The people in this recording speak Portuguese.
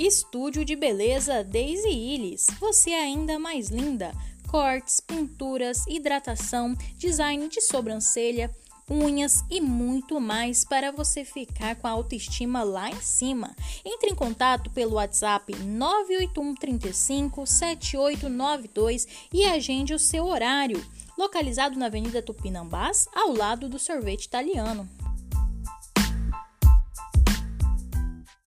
Estúdio de Beleza Daisy Illes. Você é ainda mais linda. Cortes, pinturas, hidratação, design de sobrancelha, unhas e muito mais para você ficar com a autoestima lá em cima. Entre em contato pelo WhatsApp 981 35 7892 e agende o seu horário. Localizado na Avenida Tupinambás, ao lado do sorvete italiano.